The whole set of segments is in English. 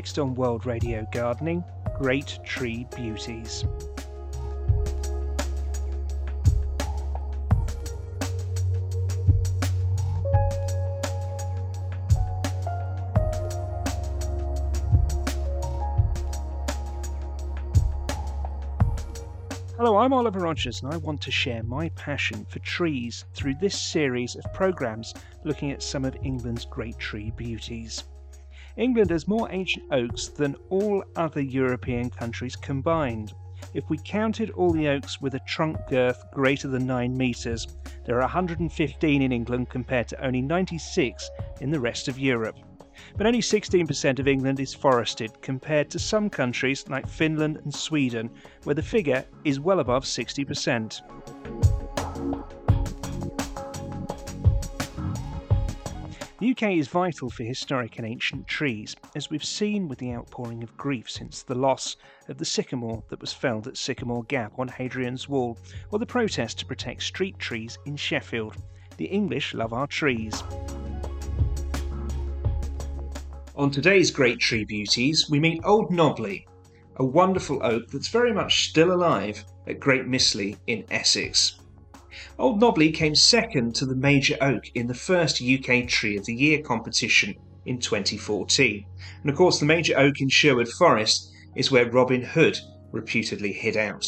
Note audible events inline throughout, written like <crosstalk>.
next on World Radio Gardening Great Tree Beauties. Hello, I'm Oliver Rogers, and I want to share my passion for trees through this series of programmes looking at some of England's great tree beauties. England has more ancient oaks than all other European countries combined. If we counted all the oaks with a trunk girth greater than 9 metres, there are 115 in England compared to only 96 in the rest of Europe but only 16% of England is forested compared to some countries like Finland and Sweden, where the figure is well above 60%. The UK is vital for historic and ancient trees, as we've seen with the outpouring of grief since the loss of the sycamore that was felled at Sycamore Gap on Hadrian's Wall, or the protest to protect street trees in Sheffield. The English love our trees. On today's Great Tree Beauties, we meet Old Knobbley, a wonderful oak that's very much still alive at Great Mistley in Essex. Old Knobbley came second to the major oak in the first UK Tree of the Year competition in 2014. And of course, the major oak in Sherwood Forest is where Robin Hood reputedly hid out.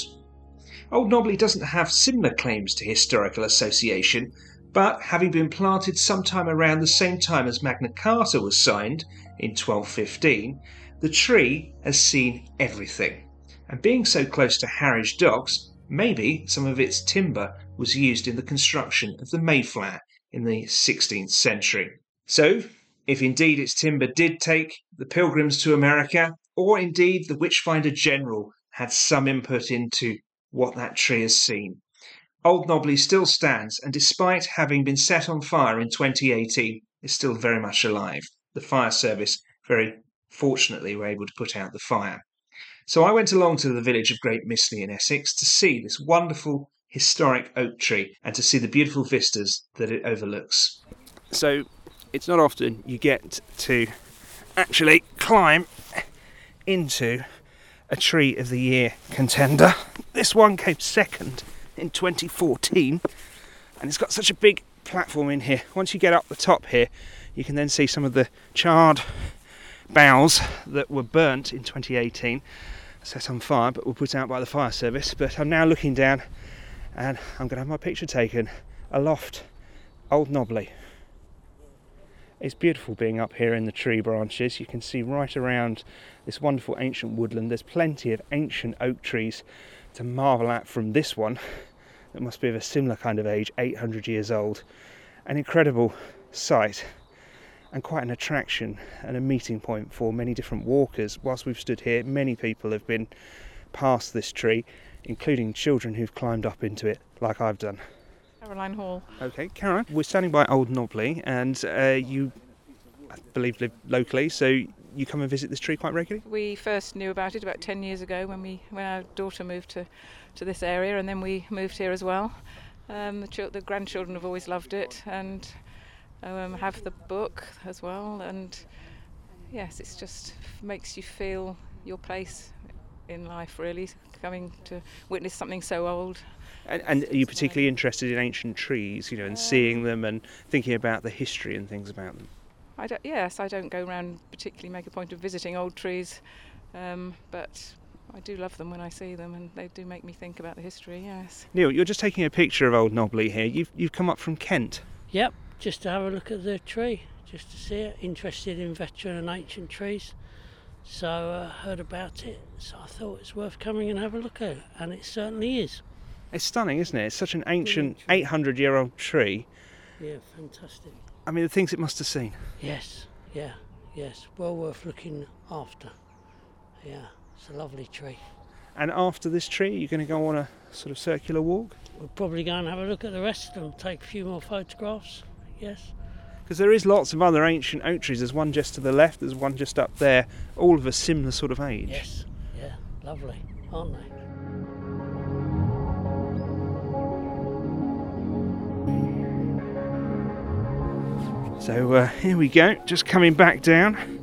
Old Knobbley doesn't have similar claims to historical association, but having been planted sometime around the same time as Magna Carta was signed in 1215, the tree has seen everything. And being so close to Harwich Docks, maybe some of its timber was used in the construction of the Mayflower in the 16th century. So, if indeed its timber did take the pilgrims to America, or indeed the Witchfinder General had some input into what that tree has seen, Old Knobbley still stands, and despite having been set on fire in 2018, is still very much alive. The fire service, very fortunately, were able to put out the fire. So I went along to the village of Great Mistley in Essex to see this wonderful historic oak tree and to see the beautiful vistas that it overlooks. So it's not often you get to actually climb into a tree of the year contender. This one came second in 2014, and it's got such a big platform in here. Once you get up the top here, you can then see some of the charred boughs that were burnt in 2018, set on fire, but were put out by the fire service. But I'm now looking down, and I'm going to have my picture taken aloft Old Knobbley. It's beautiful being up here in the tree branches. You can see right around this wonderful ancient woodland. There's plenty of ancient oak trees to marvel at from this one that must be of a similar kind of age, 800 years old. An incredible sight and quite an attraction and a meeting point for many different walkers. Whilst we've stood here, many people have been past this tree, including children who've climbed up into it, like I've done. Caroline Hall. Okay, Caroline, we're standing by Old Knobbley, and uh, you, I believe, live locally, so you come and visit this tree quite regularly? We first knew about it about 10 years ago when we when our daughter moved to, to this area, and then we moved here as well. Um, the, ch- the, grandchildren have always loved it and um, have the book as well. And yes, it just makes you feel your place in life, really, coming to witness something so old. And, and are you particularly interested in ancient trees, you know, and um, seeing them and thinking about the history and things about them? I don't, yes, I don't go around particularly make a point of visiting old trees, um, but I do love them when I see them, and they do make me think about the history. Yes. Neil, you're just taking a picture of Old Knobbley here. You've you've come up from Kent. Yep, just to have a look at the tree, just to see it. Interested in veteran and ancient trees, so I uh, heard about it. So I thought it's worth coming and have a look at it, and it certainly is. It's stunning, isn't it? It's such an ancient, 800-year-old tree. Yeah, fantastic. I mean, the things it must have seen. Yes, yeah, yes. Well worth looking after. Yeah, it's a lovely tree. And after this tree, you're going to go on a sort of circular walk? We'll probably go and have a look at the rest of them, take a few more photographs. Yes. Because there is lots of other ancient oak trees. There's one just to the left, there's one just up there, all of a similar sort of age. Yes, yeah, lovely, aren't they? So uh, here we go, just coming back down.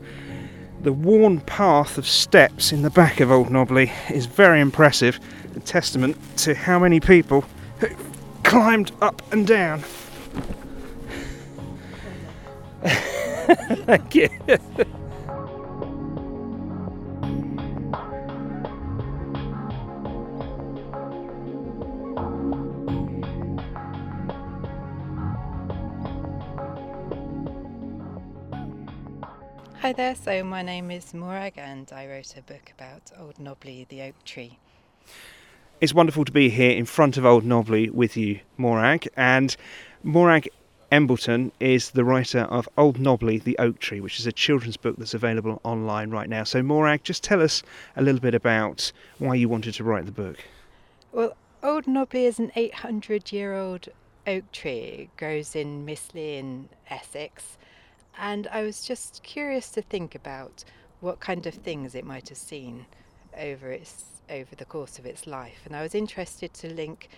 The worn path of steps in the back of Old Knobbley is very impressive, a testament to how many people climbed up and down. Thank you. Hi there, so my name is Morag and I wrote a book about Old Knobbley, the oak tree. It's wonderful to be here in front of Old Knobbley with you, Morag. And Morag Embleton is the writer of Old Knobbley, the Oak Tree, which is a children's book that's available online right now. So, Morag, just tell us a little bit about why you wanted to write the book. Well, Old Knobbley is an 800 year old oak tree. It grows in Mistley in Essex. And I was just curious to think about what kind of things it might have seen over its over the course of its life. And I was interested to link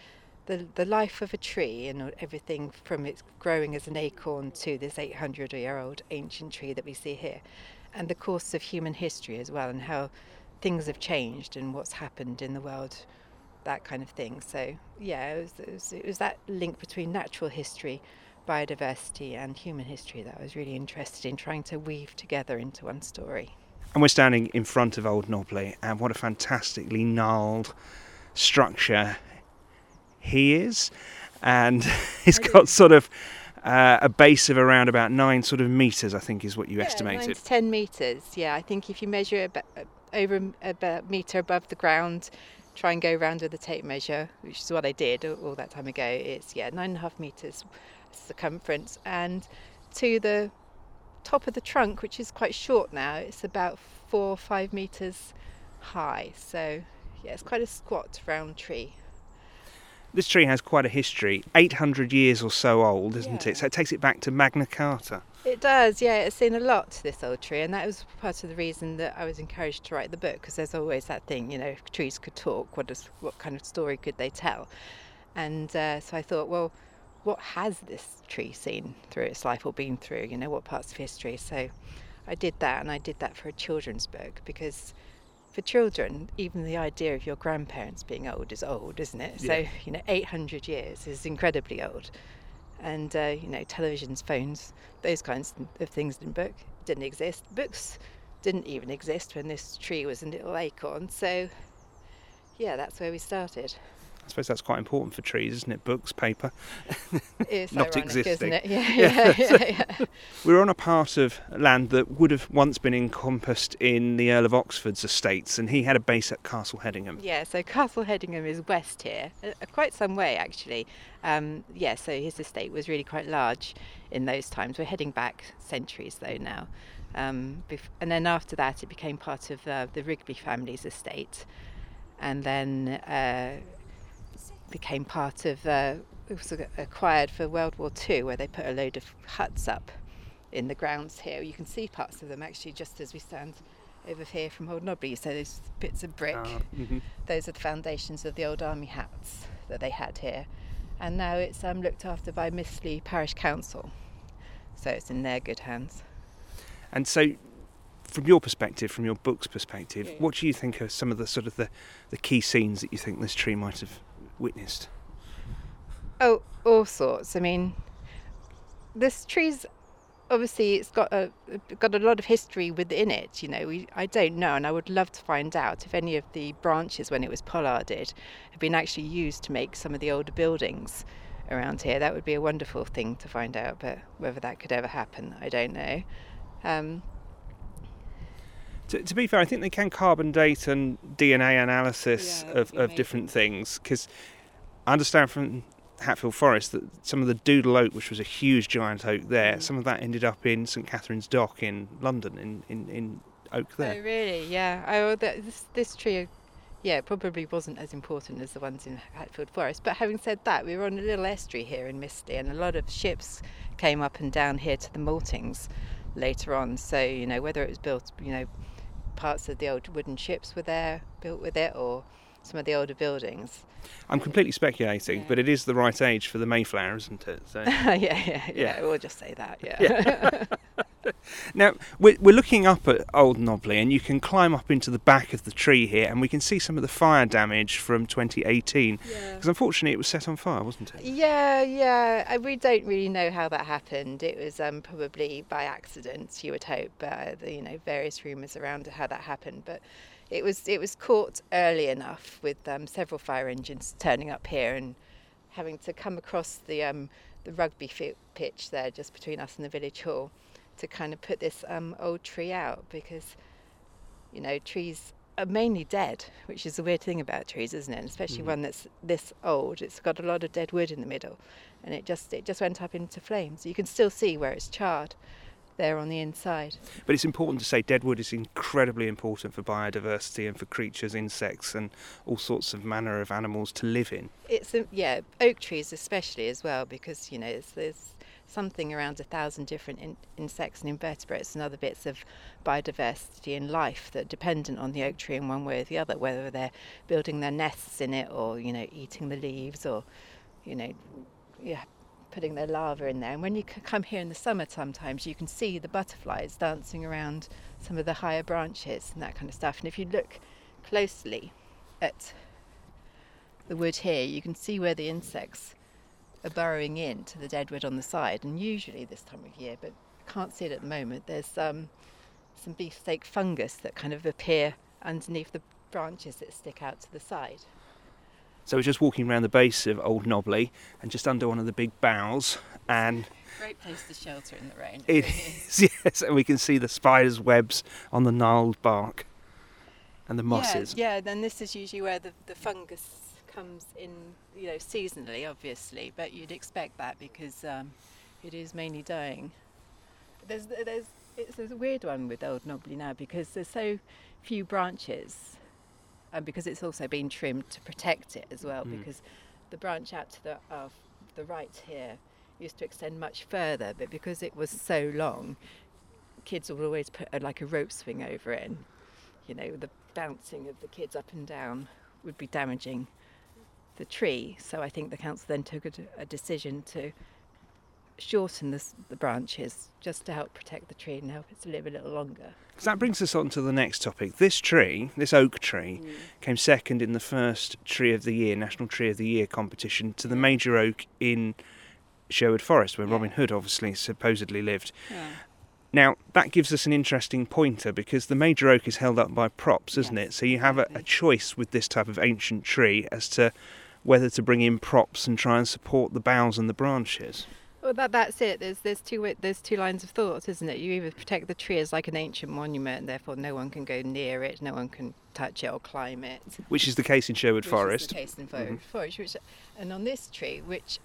the, the life of a tree and everything from its growing as an acorn to this 800 year old ancient tree that we see here, and the course of human history as well, and how things have changed and what's happened in the world, that kind of thing. So, yeah, it was, it was, it was that link between natural history, biodiversity, and human history that I was really interested in trying to weave together into one story. And we're standing in front of Old Knobbley, and what a fantastically gnarled structure he is. And <laughs> he's got sort of uh, a base of around about nine sort of meters, I think, is what you yeah, estimated. Nine to ten meters. Yeah, I think if you measure about, over a meter above the ground, try and go around with a tape measure, which is what I did all that time ago. It's yeah, nine and a half meters circumference, and to the top of the trunk, which is quite short now, it's about four or five meters high. So, yeah, it's quite a squat round tree. This tree has quite a history, 800 years or so old, isn't yeah. it? So it takes it back to Magna Carta. It does, yeah. It's seen a lot, this old tree, and that was part of the reason that I was encouraged to write the book because there's always that thing, you know, if trees could talk, what, does, what kind of story could they tell? And uh, so I thought, well, what has this tree seen through its life or been through, you know, what parts of history. So I did that, and I did that for a children's book because for children, even the idea of your grandparents being old is old, isn't it? Yeah. So, you know, 800 years is incredibly old. And, uh, you know, televisions, phones, those kinds of things in book didn't exist. Books didn't even exist when this tree was a little acorn. So, yeah, that's where we started. I suppose that's quite important for trees, isn't it? Books, paper, <laughs> not ironic, existing. Isn't it? Yeah, yeah, yeah, <laughs> yeah. We're on a part of land that would have once been encompassed in the Earl of Oxford's estates, and he had a base at Castle Hedingham. Yeah, so Castle Hedingham is west here, uh, quite some way actually. Um, yeah, so his estate was really quite large in those times. We're heading back centuries though now. Um, bef- and then after that, it became part of uh, the Rigby family's estate. And then uh, became part of, uh, it was acquired for World War II, where they put a load of huts up in the grounds here. You can see parts of them actually just as we stand over here from Old Knobbley. So those bits of brick, uh, mm-hmm. those are the foundations of the old army huts that they had here. And now it's um, looked after by Mistley Parish Council. So it's in their good hands. And so from your perspective, from your book's perspective, yeah. what do you think are some of the sort of the, the key scenes that you think this tree might have witnessed? Oh, all sorts. I mean, this tree's obviously it's got a got a lot of history within it. You know, we, I don't know, and I would love to find out if any of the branches when it was pollarded have been actually used to make some of the older buildings around here. That would be a wonderful thing to find out, but whether that could ever happen, I don't know. Um, to, to, be fair, I think they can carbon date and DNA analysis yeah, of, of different things because I understand from Hatfield Forest that some of the doodle oak, which was a huge giant oak there, mm. some of that ended up in St Catherine's Dock in London, in, in, in oak there. Oh, really? Yeah. Oh, this, this tree, yeah, probably wasn't as important as the ones in Hatfield Forest. But having said that, we were on a little estuary here in Mistley, and a lot of ships came up and down here to the maltings later on. So, you know, whether it was built, you know, parts of the old wooden ships were there, built with it, or some of the older buildings. I'm completely speculating, yeah. but it is the right age for the Mayflower, isn't it? So. <laughs> yeah, yeah, yeah, yeah, We'll just say that. yeah. yeah. <laughs> <laughs> Now, we're, we're looking up at Old Knobbley, and you can climb up into the back of the tree here, and we can see some of the fire damage from 2018. Yeah. Because unfortunately, it was set on fire, wasn't it? Yeah, yeah. uh, We don't really know how that happened. It was um, probably by accident, you would hope. But uh, the- you know, various rumours around how that happened. But it was it was caught early enough with um, several fire engines turning up here and having to come across the um, the rugby pitch there, just between us and the village hall, to kind of put this um, old tree out because you know trees are mainly dead, which is the weird thing about trees, isn't it? And especially one that's this old. It's got a lot of dead wood in the middle, and it just it just went up into flames. You can still see where it's charred there on the inside. But it's important to say dead wood is incredibly important for biodiversity and for creatures, insects, and all sorts of manner of animals to live in. It's a, yeah, oak trees especially as well because you know there's something around a thousand different in, insects and invertebrates and other bits of biodiversity and life that are dependent on the oak tree in one way or the other, whether they're building their nests in it or you know eating the leaves or you know yeah putting their larvae in there. And when you come here in the summer, sometimes you can see the butterflies dancing around some of the higher branches and that kind of stuff. And if you look closely at the wood here, you can see where the insects are burrowing in to the dead wood on the side. And usually this time of year, but can't see it at the moment, there's um, some beefsteak fungus that kind of appear underneath the branches that stick out to the side. So we're just walking around the base of Old Knobbley and just under one of the big boughs, and Great place to shelter in the rain. <laughs> it is, yes, and we can see the spiders' webs on the gnarled bark and the mosses. Yeah, yeah, then this is usually where the, the fungus comes in, you know, seasonally, obviously, but you'd expect that because um, it is mainly dying. There's, there's, it's a weird one with Old Knobbley now because there's so few branches and because it's also been trimmed to protect it as well Mm. because the branch out to the, uh, the right here used to extend much further, but because it was so long, kids would always put a, like a rope swing over it and you know, the bouncing of the kids up and down would be damaging the tree. So I think the council then took a, a decision to shorten the, the branches just to help protect the tree and help it to live a little longer. So that brings us on to the next topic. This tree, this oak tree, mm. came second in the first Tree of the Year, National Tree of the Year competition to the major oak in Sherwood Forest, where Yeah. Robin Hood obviously supposedly lived. Now, that gives us an interesting pointer because the major oak is held up by props, isn't Yes, it? So you have a, a choice with this type of ancient tree as to whether to bring in props and try and support the boughs and the branches. Well, that, that's it. There's there's two there's two lines of thought, isn't it? You either protect the tree as like an ancient monument, and therefore no one can go near it, no one can touch it or climb it. Which is the case in Sherwood which Forest. Is the case in Fo- Mhm. Forest, which, and on this tree, which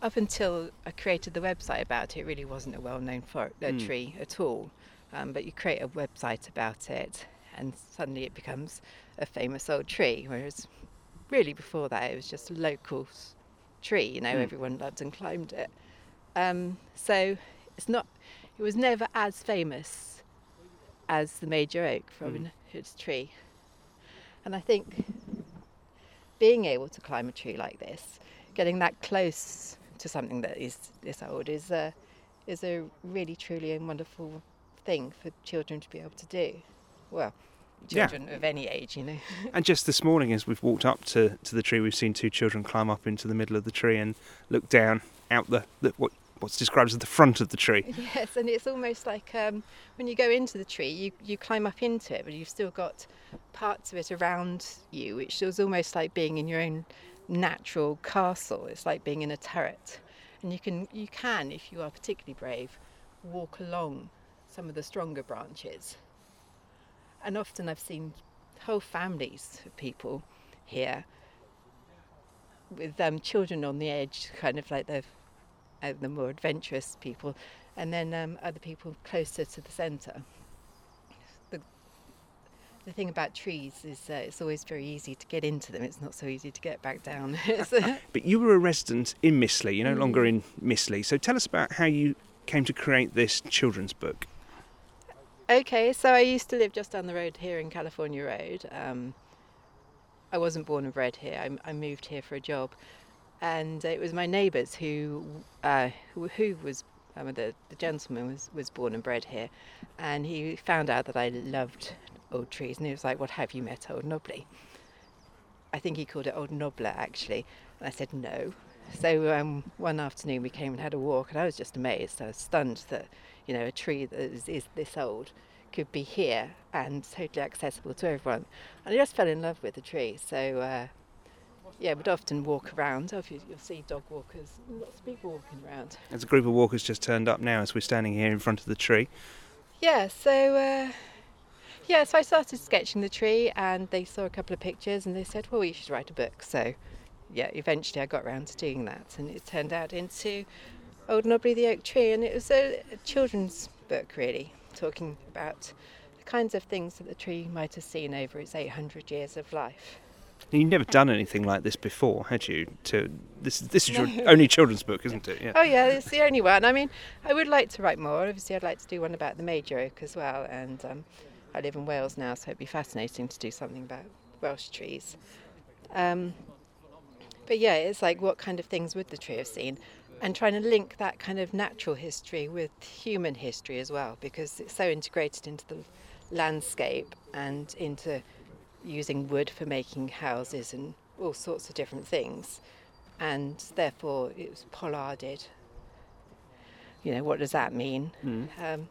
up until I created the website about it, it really wasn't a well-known for- uh, Mm. tree at all. Um, but you create a website about it, and suddenly it becomes a famous old tree. Whereas, really, before that, it was just a local tree. You know, Mm. everyone loved and climbed it. Um, so it's not. It was never as famous as the major oak, Robin Hood's tree. And I think being able to climb a tree like this, getting that close to something that is this old, is a is a really truly and wonderful thing for children to be able to do. Well, Yeah. children of any age, you know. <laughs> And just this morning, as we've walked up to, to the tree, we've seen two children climb up into the middle of the tree and look down out the, the what what's described as the front of the tree. <laughs> Yes, and it's almost like um, when you go into the tree, you, you climb up into it, but you've still got parts of it around you, which is almost like being in your own natural castle. It's like being in a turret, and you can you can, if you are particularly brave, walk along some of the stronger branches. And often I've seen whole families of people here with um, children on the edge, kind of like the uh, the more adventurous people, and then um, other people closer to the centre. The, the thing about trees is uh, it's always very easy to get into them. It's not so easy to get back down. <laughs> <laughs> But you were a resident in Mistley, you're no longer in Mistley. So tell us about how you came to create this children's book. Okay, so I used to live just down the road here in California Road. Um, I wasn't born and bred here. I, I moved here for a job, and it was my neighbours who, uh, who who was Um, the, the gentleman was, was born and bred here, and he found out that I loved old trees, and he was like, "What have you met Old Knobbley?" I think he called it Old Knobbler actually, and I said no. So um, one afternoon we came and had a walk, and I was just amazed. I was stunned that you know a tree that is, is this old could be here and totally accessible to everyone. And I just fell in love with the tree. So uh, yeah, we'd often walk around. Oh, you, will see dog walkers, lots of people walking around. There's a group of walkers just turned up now as we're standing here in front of the tree. Yeah, so uh, yeah, so I started sketching the tree, and they saw a couple of pictures, and they said, "Well, you should write a book." So yeah, eventually I got around to doing that, and it turned out into Old Knobbley the Oak Tree, and it was a, a children's book really, talking about the kinds of things that the tree might have seen over its 800 years of life. You've never done anything like this before, had you? To this, this is no. your <laughs> only children's book, isn't it? Yeah. Oh yeah, it's the only one. I mean, I would like to write more. Obviously, I'd like to do one about the major oak as well. And um, I live in Wales now, so it'd be fascinating to do something about Welsh trees. Um, but yeah, it's like what kind of things would the tree have seen? And trying to link that kind of natural history with human history as well, because it's so integrated into the landscape and into using wood for making houses and all sorts of different things. And therefore, it was pollarded. You know, what does that mean? Mm. Um,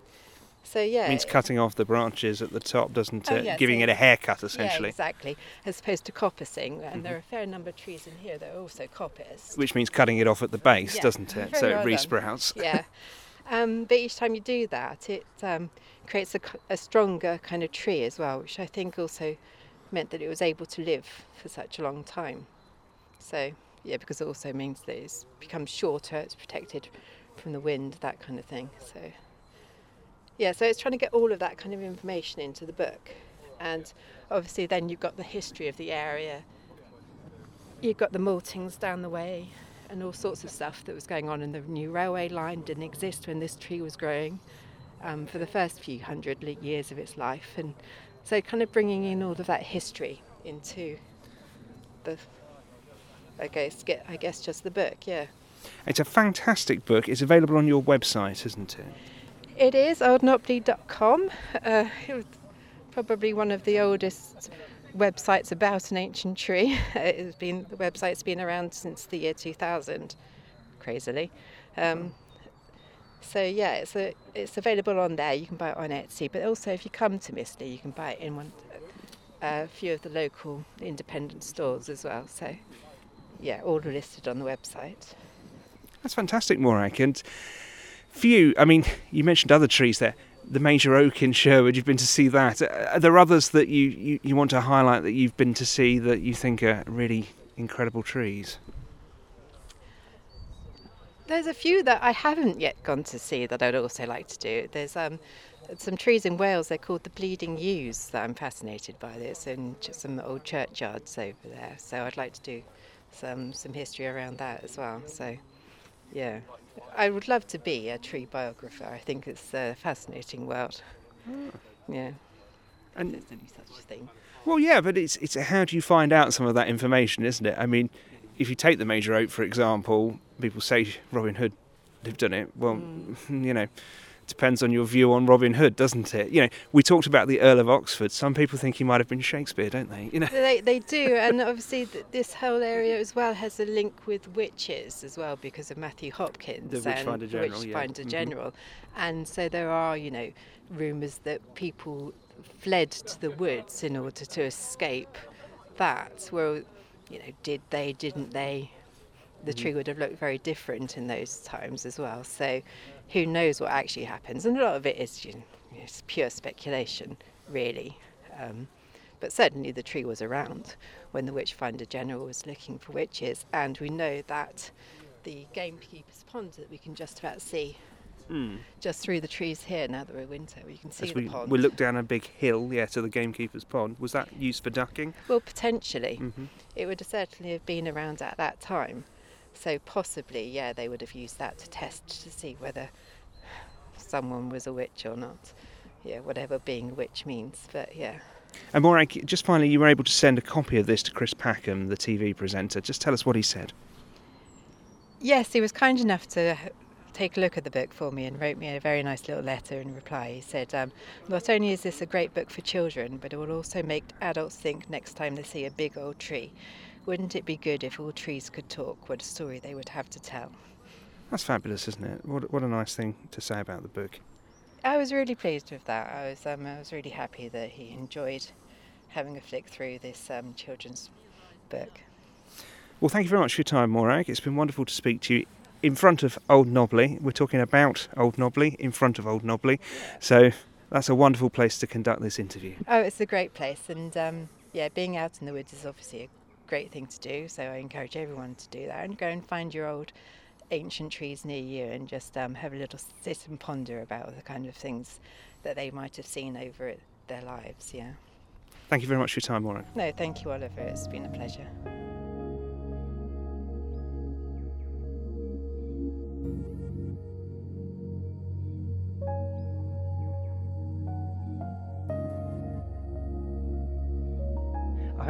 so yeah, it means cutting off the branches at the top, doesn't oh, it? Yeah, Giving so, it a haircut, essentially. Yeah, exactly. As opposed to coppicing, and mm-hmm. there are a fair number of trees in here that are also coppiced. Which means cutting it off at the base, yeah, doesn't it? So well it resprouts. <laughs> Yeah. Um, but each time you do that, it um, creates a, a, stronger kind of tree as well, which I think also meant that it was able to live for such a long time. So yeah, because it also means that it's become shorter, it's protected from the wind, that kind of thing. So yeah, so it's trying to get all of that kind of information into the book. And obviously, then you've got the history of the area, you've got the maltings down the way, and all sorts of stuff that was going on. And the new railway line didn't exist when this tree was growing um, for the first few hundred years of its life. And so, kind of bringing in all of that history into the, I guess, get, I guess just the book, yeah. It's a fantastic book. It's available on your website, isn't it? It is oldknobley.com. Uh, probably one of the oldest websites about an ancient tree. <laughs> it's been the website's been around since the year 2000, crazily. Um, so yeah, it's a, it's available on there. You can buy it on Etsy, but also if you come to Mistley, you can buy it in one a few of the local independent stores as well. So yeah, all listed on the website. That's fantastic, Morag, and few. I mean, <laughs> you mentioned other trees there. The major oak in Sherwood, you've been to see that. Are there others that you, you, you want to highlight that you've been to see that you think are really incredible trees? There's a few that I haven't yet gone to see that I'd also like to do. There's um, some trees in Wales, they're called the bleeding yews that I'm fascinated by. There's some old churchyards over there, so I'd like to do some, some history around that as well. So, yeah. I would love to be a tree biographer. I think it's a fascinating world. Oh. Yeah. And there's any such thing. Well, yeah, but it's it's how do you find out some of that information, isn't it? I mean, if you take the major oak for example, people say Robin Hood lived on it. Well, mm. <laughs> you know, depends on your view on Robin Hood, doesn't it? You know, we talked about the Earl of Oxford. Some people think he might have been Shakespeare, don't they? You know, they they do, and obviously this whole area as well has a link with witches as well because of Matthew Hopkins the and General, Witchfinder yeah. General, mm-hmm. and so there are you know rumours that people fled to the woods in order to escape that. Well, you know, did they? Didn't they? The mm-hmm. tree would have looked very different in those times as well. So who knows what actually happens? And a lot of it is you know, it's pure speculation, really. Um, but certainly the tree was around when the Witchfinder General was looking for witches, and we know that the gamekeeper's pond that we can just about see mm. just through the trees here now that we're winter, we can see As the we, pond. We look down a big hill, yeah, to the gamekeeper's pond. Was that used for ducking? Well, potentially. Mm-hmm. It would have certainly have been around at that time. So possibly, yeah, they would have used that to test to see whether someone was a witch or not. Yeah, whatever being a witch means, but yeah. And Morag, just finally, you were able to send a copy of this to Chris Packham, the TV presenter. Just tell us what he said. Yes, he was kind enough to take a look at the book for me and wrote me a very nice little letter in reply. He said, um, Not only is this a great book for children, but it will also make adults think next time they see a big old tree. Wouldn't it be good if all trees could talk? What a story they would have to tell. That's fabulous, isn't it? What, what a nice thing to say about the book. I was really pleased with that. I was, um, I was really happy that he enjoyed having a flick through this um, children's book. Well, thank you very much for your time, Morag. It's been wonderful to speak to you in front of Old Knobbley. We're talking about Old Knobbley in front of Old Knobbley. So that's a wonderful place to conduct this interview. Oh, it's a great place. And um, yeah, being out in the woods is obviously a great thing to do. So I encourage everyone to do that and go and find your old ancient trees near you and just um, have a little sit and ponder about the kind of things that they might have seen over their lives. Yeah. Thank you very much for your time, Morag. No, thank you, Oliver. It's been a pleasure.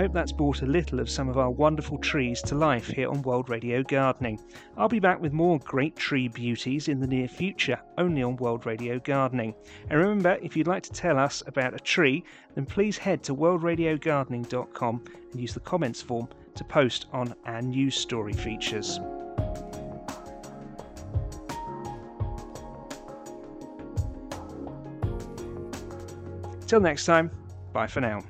Hope that's brought a little of some of our wonderful trees to life here on World Radio Gardening. I'll be back with more great tree beauties in the near future, only on World Radio Gardening. And remember, if you'd like to tell us about a tree, then please head to worldradiogardening.com and use the comments form to post on our news story features. Till next time, bye for now.